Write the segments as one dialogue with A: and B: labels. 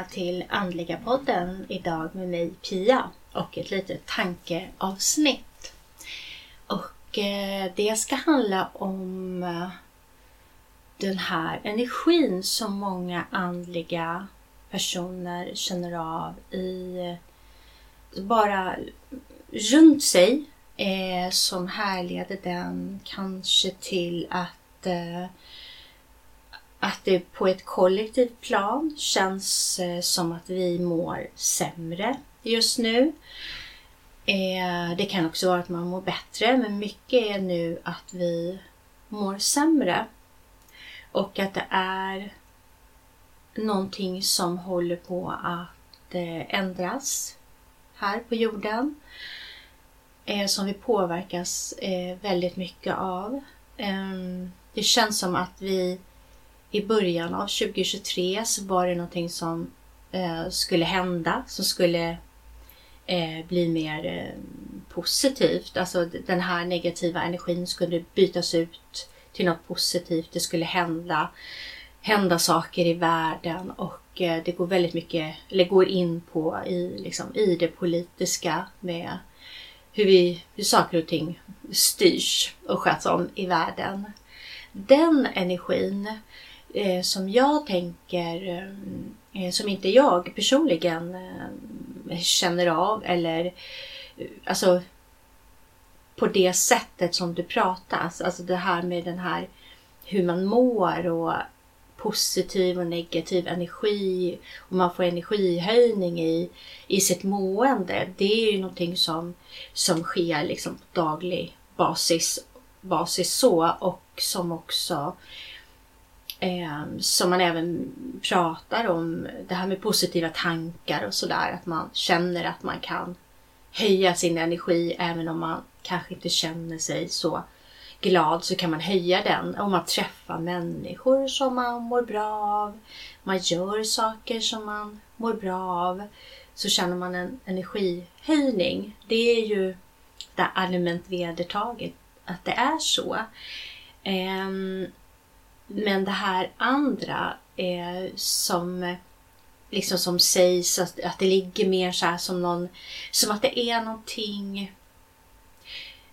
A: Välkomna till Andliga podden idag med mig Pia och ett litet tankeavsnitt. Och eh, det ska handla om eh, den här energin som många andliga personer känner av i eh, bara runt sig som härleder den kanske till att att det på ett kollektivt plan känns eh, som att vi mår sämre just nu. Eh, det kan också vara att man mår bättre, men mycket är nu att vi mår sämre. Och att det är någonting som håller på att eh, ändras här på jorden. Som vi påverkas väldigt mycket av. Ehm, det känns som att vi i början av 2023 så var det någonting som eh, skulle hända, som skulle eh, bli mer eh, positivt. Alltså den här negativa energin skulle bytas ut till något positivt. Det skulle hända, hända saker i världen och eh, det går väldigt mycket, eller går in på i, liksom, i det politiska med hur, vi, hur saker och ting styrs och sköts om i världen. Den energin eh, som jag tänker, eh, eh, som inte jag personligen eh, känner av eller eh, alltså på det sättet som det pratas. Alltså, alltså det här med den här hur man mår och positiv och negativ energi och man får energihöjning i, i sitt mående. Det är ju någonting som, som sker liksom på daglig basis, basis så och som också Eh, Ehm, som man även pratar om, det här med positiva tankar och sådär. Att man känner att man kan höja sin energi även om man kanske inte känner sig så glad så kan man höja den. Om man träffar människor som man mår bra av, man gör saker som man mår bra av, så känner man en energihöjning. Det är ju det allmänt vedertaget att det är så. Um, men det här andra eh, som liksom som sägs att, att det ligger mer så här som någon, som att det är någonting.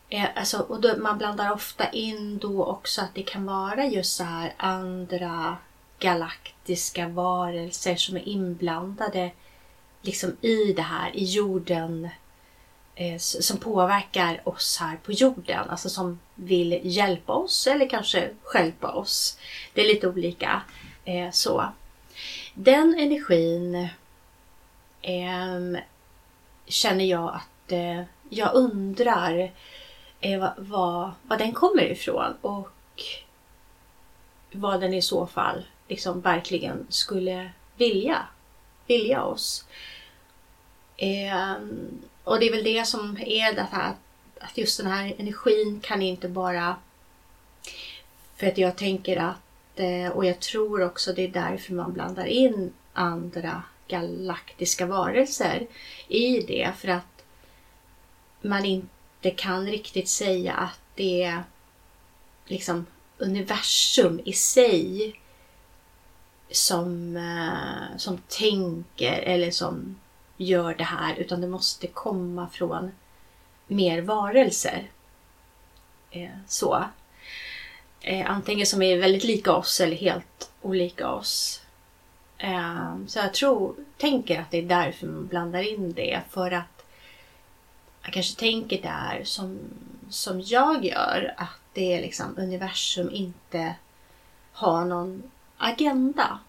A: Eh, alltså, och då, man blandar ofta in då också att det kan vara just så här andra galaktiska varelser som är inblandade liksom i det här, i jorden eh, som påverkar oss här på jorden. Alltså som vill hjälpa oss eller kanske skälpa oss. Det är lite olika. Eh, så. Den energin eh, känner jag att eh, jag undrar eh, vad, vad den kommer ifrån och vad den i så fall liksom verkligen skulle vilja, vilja oss. Eh, och det är väl det som är det här att just den här energin kan inte bara... För att jag tänker att, eh, och jag tror också det är därför man blandar in andra galaktiska varelser i det. För att man inte kan riktigt säga att det är liksom universum i sig som, eh, som tänker eller som gör det här utan det måste komma från mer varelser. Eh, så. Eh, antingen som är väldigt lika oss eller helt olika oss. Eh, så jag tror, tänker att det är därför man blandar in det. För att jag kanske tänker där som, som jag gör. Att det är liksom universum inte har någon agenda.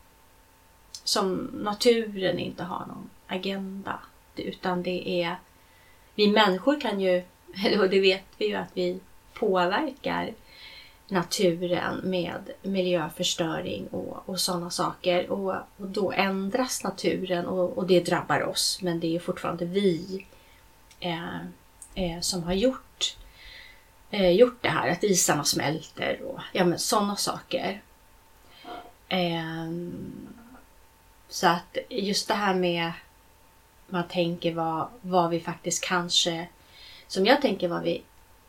A: Som naturen inte har någon agenda. Utan det är... Vi människor kan ju, och det vet vi ju att vi påverkar naturen med miljöförstöring och, och sådana saker. Och, och då ändras naturen och, och, det drabbar oss. Men det är fortfarande vi eh, eh, som har gjort, eh, gjort det här. Att isarna smälter och ja, sådana saker. Ehm, så att just det här med man tänker vad, vad vi faktiskt kanske, som jag tänker vad vi,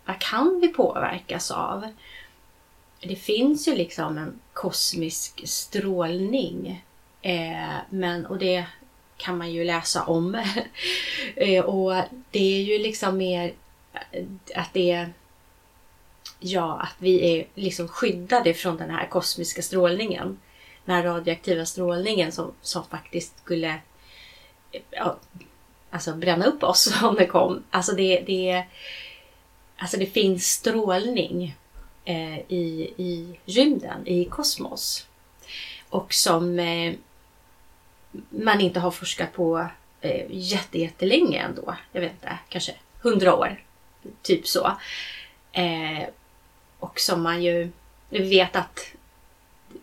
A: vad kan vi påverkas av? Det finns ju liksom en kosmisk strålning Eh, men, och det kan man ju läsa om. eh, och det är ju liksom mer eh, att det är ja, att vi är liksom skyddade från den här kosmiska strålningen. Den här radioaktiva strålningen som, som faktiskt skulle ja, alltså bränna upp oss om det kom. Alltså det, det, alltså det finns strålning eh, i, i rymden, i kosmos. Och som eh, man inte har forskat på eh, jättelänge ändå. Jag vet inte, kanske hundra år. Typ så. Eh, och som man ju vet att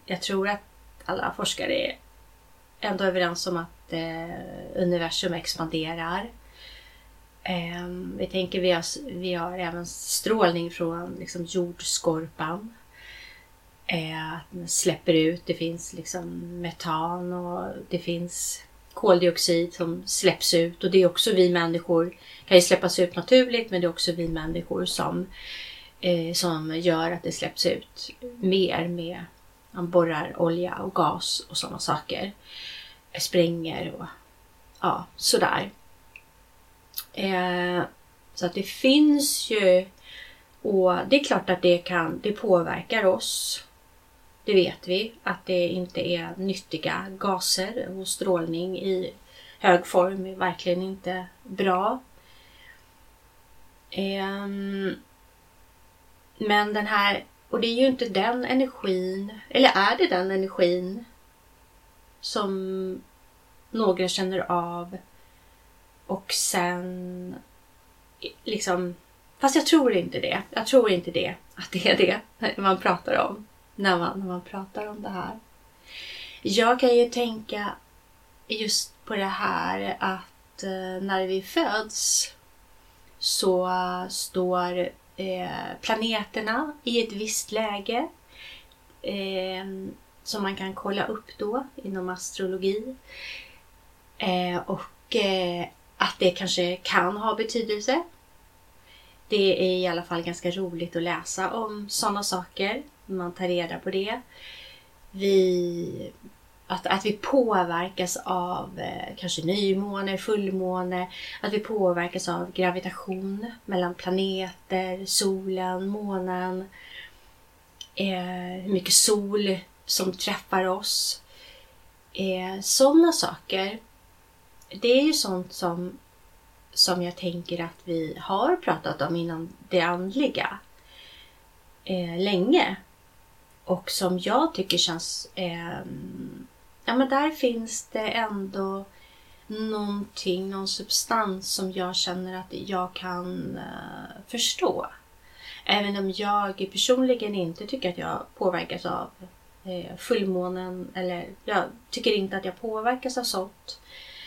A: jag tror att alla forskare är ändå överens om att eh, universum expanderar. Eh, vi tänker vi har, vi har även strålning från liksom, jordskorpan. Eh, att den släpper ut, det finns liksom metan och det finns koldioxid som släpps ut och det är också vi människor, kan ju släppas ut naturligt men det är också vi människor som eh, som gör att det släpps ut mer med man borrar olja och gas och sådana saker. Spränger och ja, sådär. Eh, så att det finns ju och det är klart att det kan, det påverkar oss. Det vet vi att det inte är nyttiga gaser och strålning i hög form är verkligen inte bra. Ehm, men den här, och det är ju inte den energin, eller är det den energin som några känner av och sen liksom, fast jag tror inte det. Jag tror inte det, att det är det man pratar om när man, när man pratar om det här. Jag kan ju tänka just på det här att eh, när vi föds så står eh, planeterna i ett visst läge ehm, som man kan kolla upp då inom astrologi. Eh, och eh, att det kanske kan ha betydelse. Det är i alla fall ganska roligt att läsa om sådana saker. Man tar reda på det. Vi att, att vi påverkas av eh, kanske nymåne, fullmåne, att vi påverkas av gravitation mellan planeter, solen, månen, eh, hur mycket sol som träffar oss. Eh, Sådana saker. Det är ju sånt som, som jag tänker att vi har pratat om inom det andliga eh, länge. Och som jag tycker känns eh, ja men där finns det ändå någonting, någon substans som jag känner att jag kan eh, förstå. Även om jag personligen inte tycker att jag påverkas av Eh, fullmånen eller jag tycker inte att jag påverkas av sånt.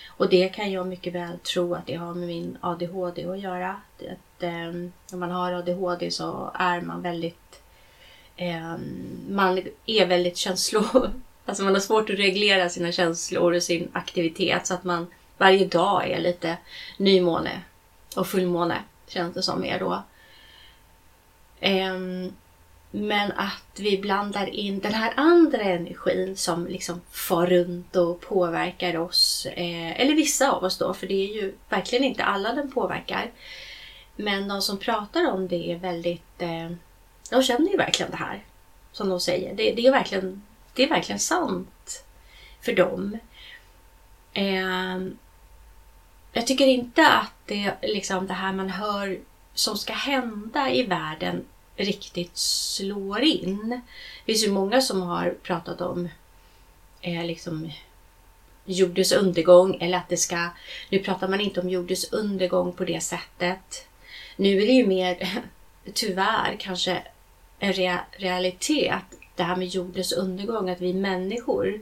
A: Och det kan jag mycket väl tro att det har med min ADHD att göra. Att, eh, när man har ADHD så är man väldigt eh, man är väldigt känslor Alltså man har svårt att reglera sina känslor och sin aktivitet så att man varje dag är lite nymåne och fullmåne känns det som mer då. Eh, men att vi blandar in den här andra energin som liksom far runt och påverkar oss. Eh, eller vissa av oss då, för det är ju verkligen inte alla den påverkar. Men de som pratar om det är väldigt... Eh, de känner ju verkligen det här. Som de säger. Det, det är verkligen det är verkligen sant för dem. Eh, jag tycker inte att det, liksom, det här man hör som ska hända i världen riktigt slår in. Det finns ju många som har pratat om eh, liksom, jordens undergång eller att det ska... Nu pratar man inte om jordens undergång på det sättet. Nu är det ju mer, tyvärr, kanske en rea realitet det här med jordens undergång, att vi människor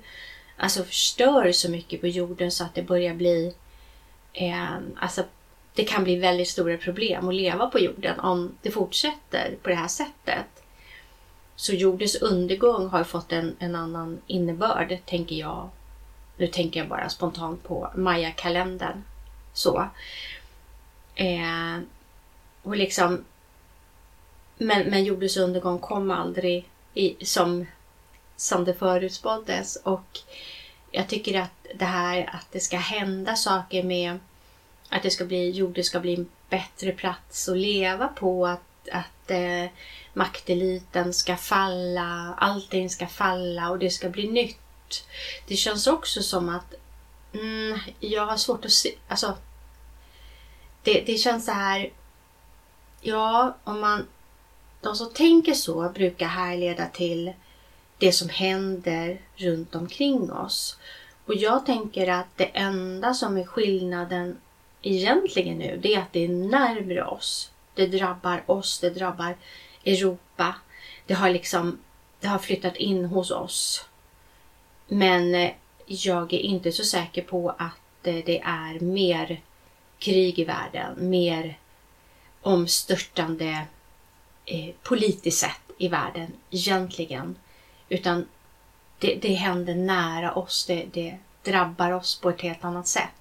A: alltså förstör så mycket på jorden så att det börjar bli eh, alltså det kan bli väldigt stora problem att leva på jorden om det fortsätter på det här sättet. Så jordens undergång har fått en, en annan innebörd, tänker jag. Nu tänker jag bara spontant på Maya-kalendern. Så. Eh, och liksom, men, men jordens undergång kom aldrig i, som, som det förutspåddes. Och jag tycker att det här att det ska hända saker med att det ska bli, jorden ska bli en bättre plats att leva på. Att, att eh, makteliten ska falla, allting ska falla och det ska bli nytt. Det känns också som att mm, jag har svårt att se, alltså det, det känns så här, ja om man, de som tänker så brukar härleda till det som händer runt omkring oss. Och jag tänker att det enda som är skillnaden egentligen nu, det är att det är närmare oss. Det drabbar oss, det drabbar Europa. Det har liksom det har flyttat in hos oss. Men eh, jag är inte så säker på att eh, det är mer krig i världen, mer omstörtande eh, politiskt sett i världen egentligen. Utan det, det händer nära oss, det, det drabbar oss på ett helt annat sätt.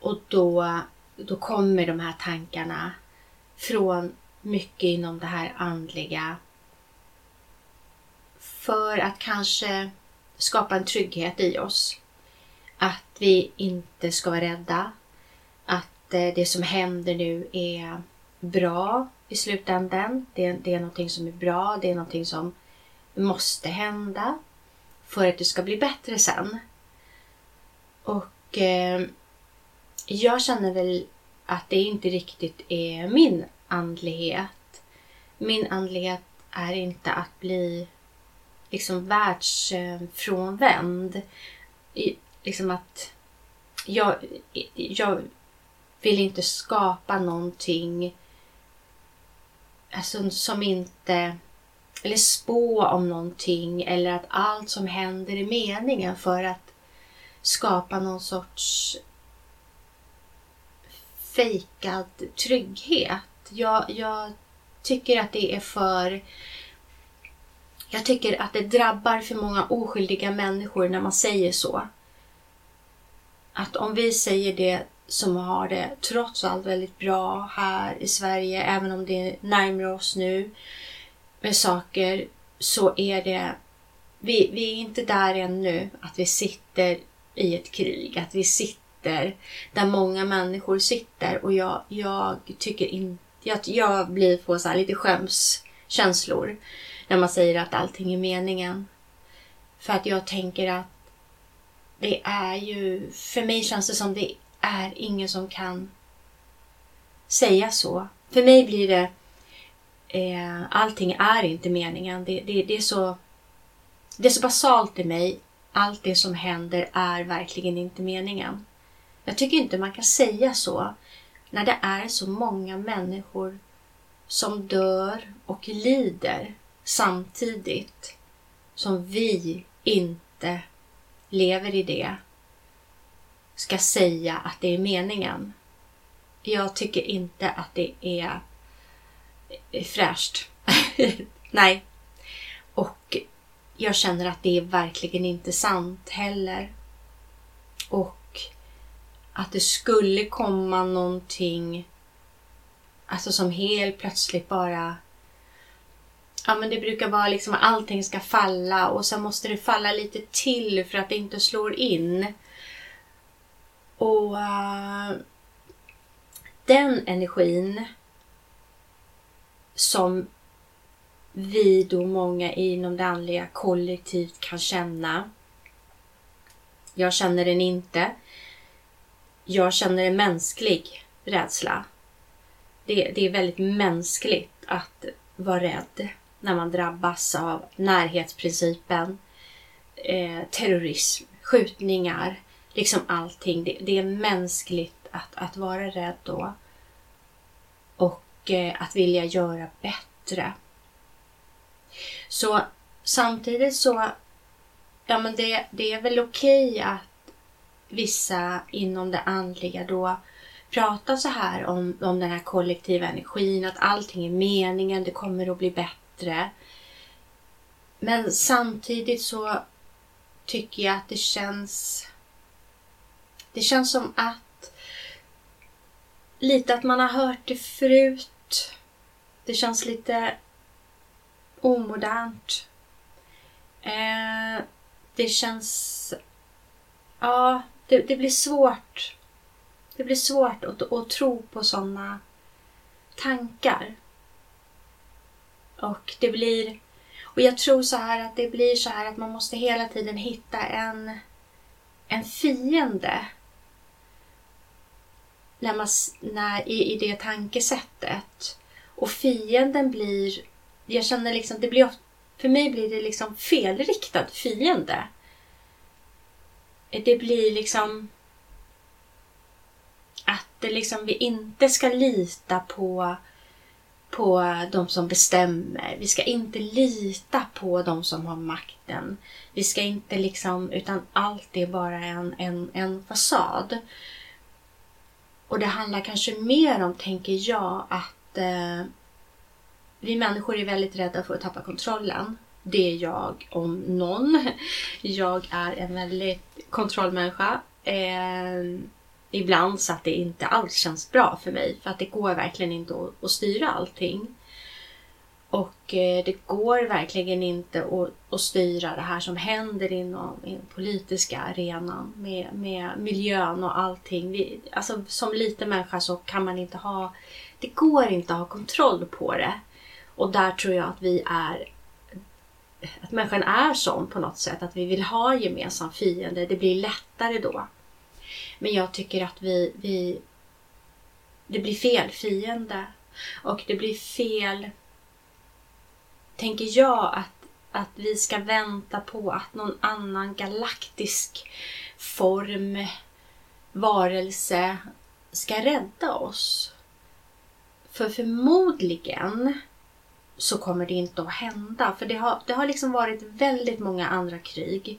A: Och då, då kommer de här tankarna från mycket inom det här andliga för att kanske skapa en trygghet i oss. Att vi inte ska vara rädda. Att eh, det som händer nu är bra i slutändan. Det, det är någonting som är bra. Det är någonting som måste hända för att det ska bli bättre sen. Och eh, jag känner väl att det inte riktigt är min andlighet. Min andlighet är inte att bli liksom världsfrånvänd. Liksom att jag, jag vill inte skapa någonting alltså, som inte eller spå om någonting eller att allt som händer är meningen för att skapa någon sorts fejkad trygghet. Jag, jag tycker att det är för... Jag tycker att det drabbar för många oskyldiga människor när man säger så. Att om vi säger det som har det trots allt väldigt bra här i Sverige, även om det är närmare oss nu med saker, så är det... Vi, vi är inte där ännu, att vi sitter i ett krig, att vi sitter där många människor sitter och jag, jag tycker inte... Jag, jag blir på så lite skämskänslor när man säger att allting är meningen. För att jag tänker att det är ju... För mig känns det som det är ingen som kan säga så. För mig blir det... Eh, allting är inte meningen. Det, det, det, är så, det är så basalt i mig allt det som händer är verkligen inte meningen. Jag tycker inte man kan säga så när det är så många människor som dör och lider samtidigt som vi inte lever i det ska säga att det är meningen. Jag tycker inte att det är fräscht. Nej. Och jag känner att det är verkligen inte sant heller. Och att det skulle komma någonting alltså som helt plötsligt bara Ja men det brukar vara liksom att allting ska falla och sen måste det falla lite till för att det inte slår in. Och uh, den energin som vi då många inom det andliga kollektivt kan känna. Jag känner den inte. Jag känner en mänsklig rädsla. Det, det är väldigt mänskligt att vara rädd när man drabbas av närhetsprincipen, eh, terrorism, skjutningar, liksom allting. Det, det, är mänskligt att, att vara rädd då. Och eh, att vilja göra bättre. Så samtidigt så, ja men det, det är väl okej okay att vissa inom det andliga då pratar så här om, om den här kollektiva energin, att allting är meningen, det kommer att bli bättre. Men samtidigt så tycker jag att det känns... Det känns som att lite att man har hört det förut. Det känns lite omodernt. Eh, det känns ja, det, det blir svårt. Det blir svårt att, att tro på sådana tankar. Och det blir... Och jag tror så här att det blir så här att man måste hela tiden hitta en, en fiende när man, när, i, i det tankesättet. Och fienden blir... Jag känner liksom, det blir för mig blir det liksom felriktad fiende. Det blir liksom att det liksom vi inte ska lita på på de som bestämmer. Vi ska inte lita på de som har makten. Vi ska inte liksom, utan allt är bara en, en, en fasad. Och det handlar kanske mer om, tänker jag, att eh, vi människor är väldigt rädda för att tappa kontrollen. Det är jag om någon. Jag är en väldigt kontrollmänniska. Eh, ibland så att det inte alls känns bra för mig. För att det går verkligen inte att, att styra allting. Och eh, det går verkligen inte att, att, styra det här som händer inom, den politiska arenan med, med miljön och allting. Vi, alltså, som liten människa så kan man inte ha... Det går inte att ha kontroll på det. Och där tror jag att vi är att människan är sån på något sätt, att vi vill ha gemensam fiende. Det blir lättare då. Men jag tycker att vi, vi det blir fel fiende. Och det blir fel, tänker jag, att, att vi ska vänta på att någon annan galaktisk form, varelse ska rädda oss. För förmodligen så kommer det inte att hända. För det har, det har liksom varit väldigt många andra krig.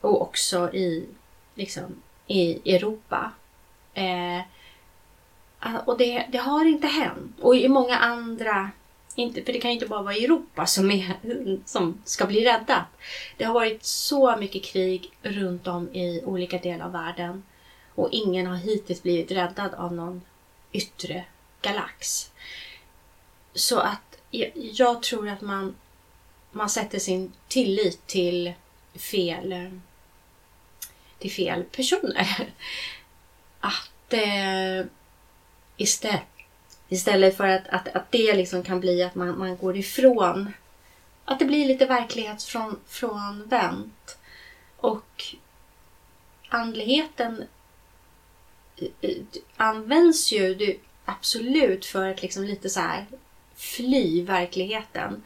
A: Och också i, liksom, i Europa. Eh, ah, och det, det, har inte hänt. Och i många andra, inte, för det kan ju inte bara vara Europa som, är, som ska bli räddat. Det har varit så mycket krig runt om i olika delar av världen. Och ingen har hittills blivit räddad av någon yttre galax. Så att jag, tror att man, man sätter sin tillit till fel, eh, till fel personer. Att eh, istället, istället för att, att, att det liksom kan bli att man, man går ifrån att det blir lite verklighetsfrånvänt. Och andligheten eh, eh, används ju absolut för att liksom lite så här fly verkligheten.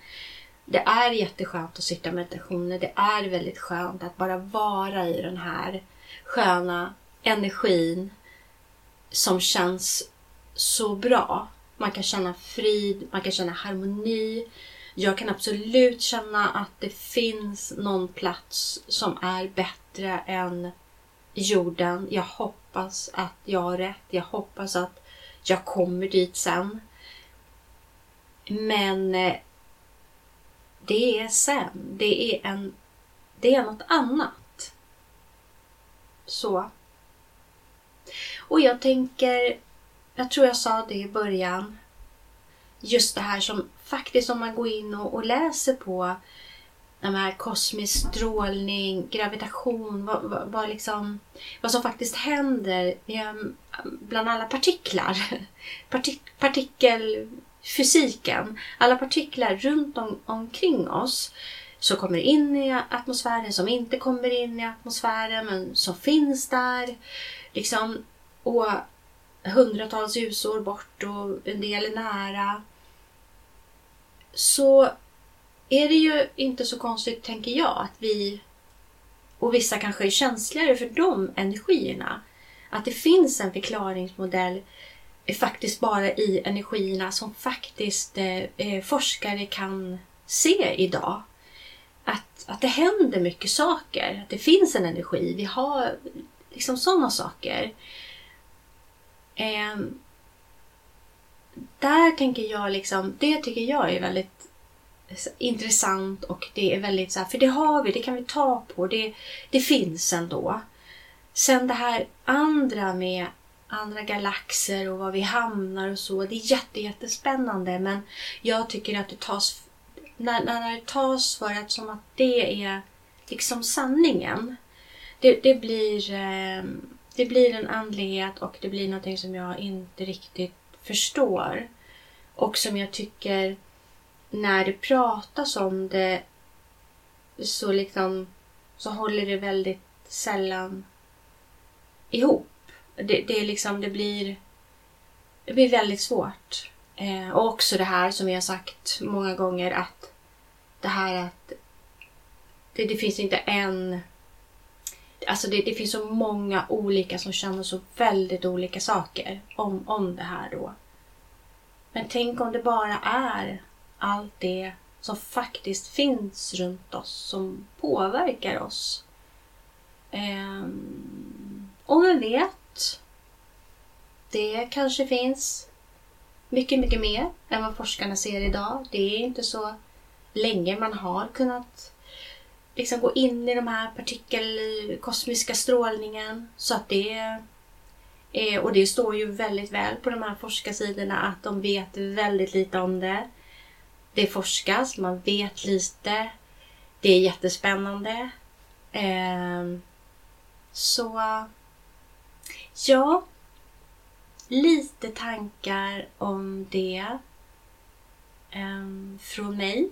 A: Det är jätteskönt att sitta i meditationer. Det är väldigt skönt att bara vara i den här sköna energin som känns så bra. Man kan känna frid, man kan känna harmoni. Jag kan absolut känna att det finns någon plats som är bättre än jorden. Jag hoppas att jag har rätt. Jag hoppas att jag kommer dit sen. Men eh, det är sen. Det är, en, det är något annat. Så. Och jag tänker, jag tror jag sa det i början. Just det här som faktiskt om man går in och, och läser på de här kosmisk strålning, gravitation, vad, vad, vad, liksom, vad som faktiskt händer bland alla partiklar. Partik, partikel fysiken, alla partiklar runt om, omkring oss som kommer in i atmosfären, som inte kommer in i atmosfären men som finns där. Liksom, och hundratals ljusår bort och en del är nära. Så är det ju inte så konstigt, tänker jag, att vi och vissa kanske är känsligare för de energierna. Att det finns en förklaringsmodell faktiskt bara i energierna som faktiskt eh, eh, forskare kan se idag. Att, att det händer mycket saker, att det finns en energi, vi har liksom sådana saker. Eh, där tänker jag liksom, det tycker jag är väldigt intressant och det är väldigt så här, för det har vi, det kan vi ta på, det, det finns ändå. Sen det här andra med andra galaxer och var vi hamnar och så. Det är jätte, jättespännande men jag tycker att det tas, när, när det tas för att som att det är liksom sanningen. det, det, blir, eh, det blir en andlighet och det blir någonting som jag inte riktigt förstår. Och som jag tycker när det pratas om det så liksom så håller det väldigt sällan ihop. Det, det, är liksom, det blir, det blir väldigt svårt. Eh, och också det här som vi har sagt många gånger att det här att det, det finns inte en... Alltså det, det, finns så många olika som känner så väldigt olika saker om, om det här då. Men tänk om det bara är allt det som faktiskt finns runt oss som påverkar oss. Eh, och vem vet? Det kanske finns mycket, mycket mer än vad forskarna ser idag. Det är inte så länge man har kunnat liksom gå in i de här partikelkosmiska strålningen. Så att det är, och det står ju väldigt väl på de här forskarsidorna att de vet väldigt lite om det. Det forskas, man vet lite. Det är jättespännande. Eh, så ja, lite tankar om det um, från mig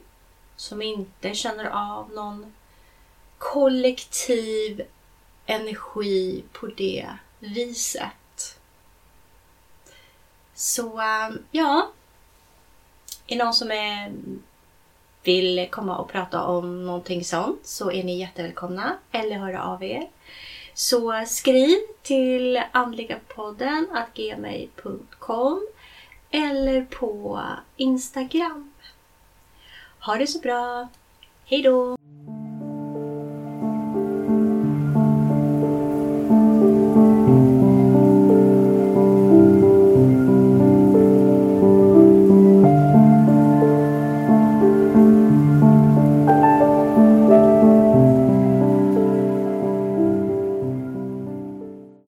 A: som inte känner av någon kollektiv energi på det viset. Så ehm, ja, är någon som är, vill komma och prata om någonting sånt så är ni jättevälkomna eller höra av er. Så skriv till andligapodden gmail.com eller på Instagram. Ha det så bra! Hejdå!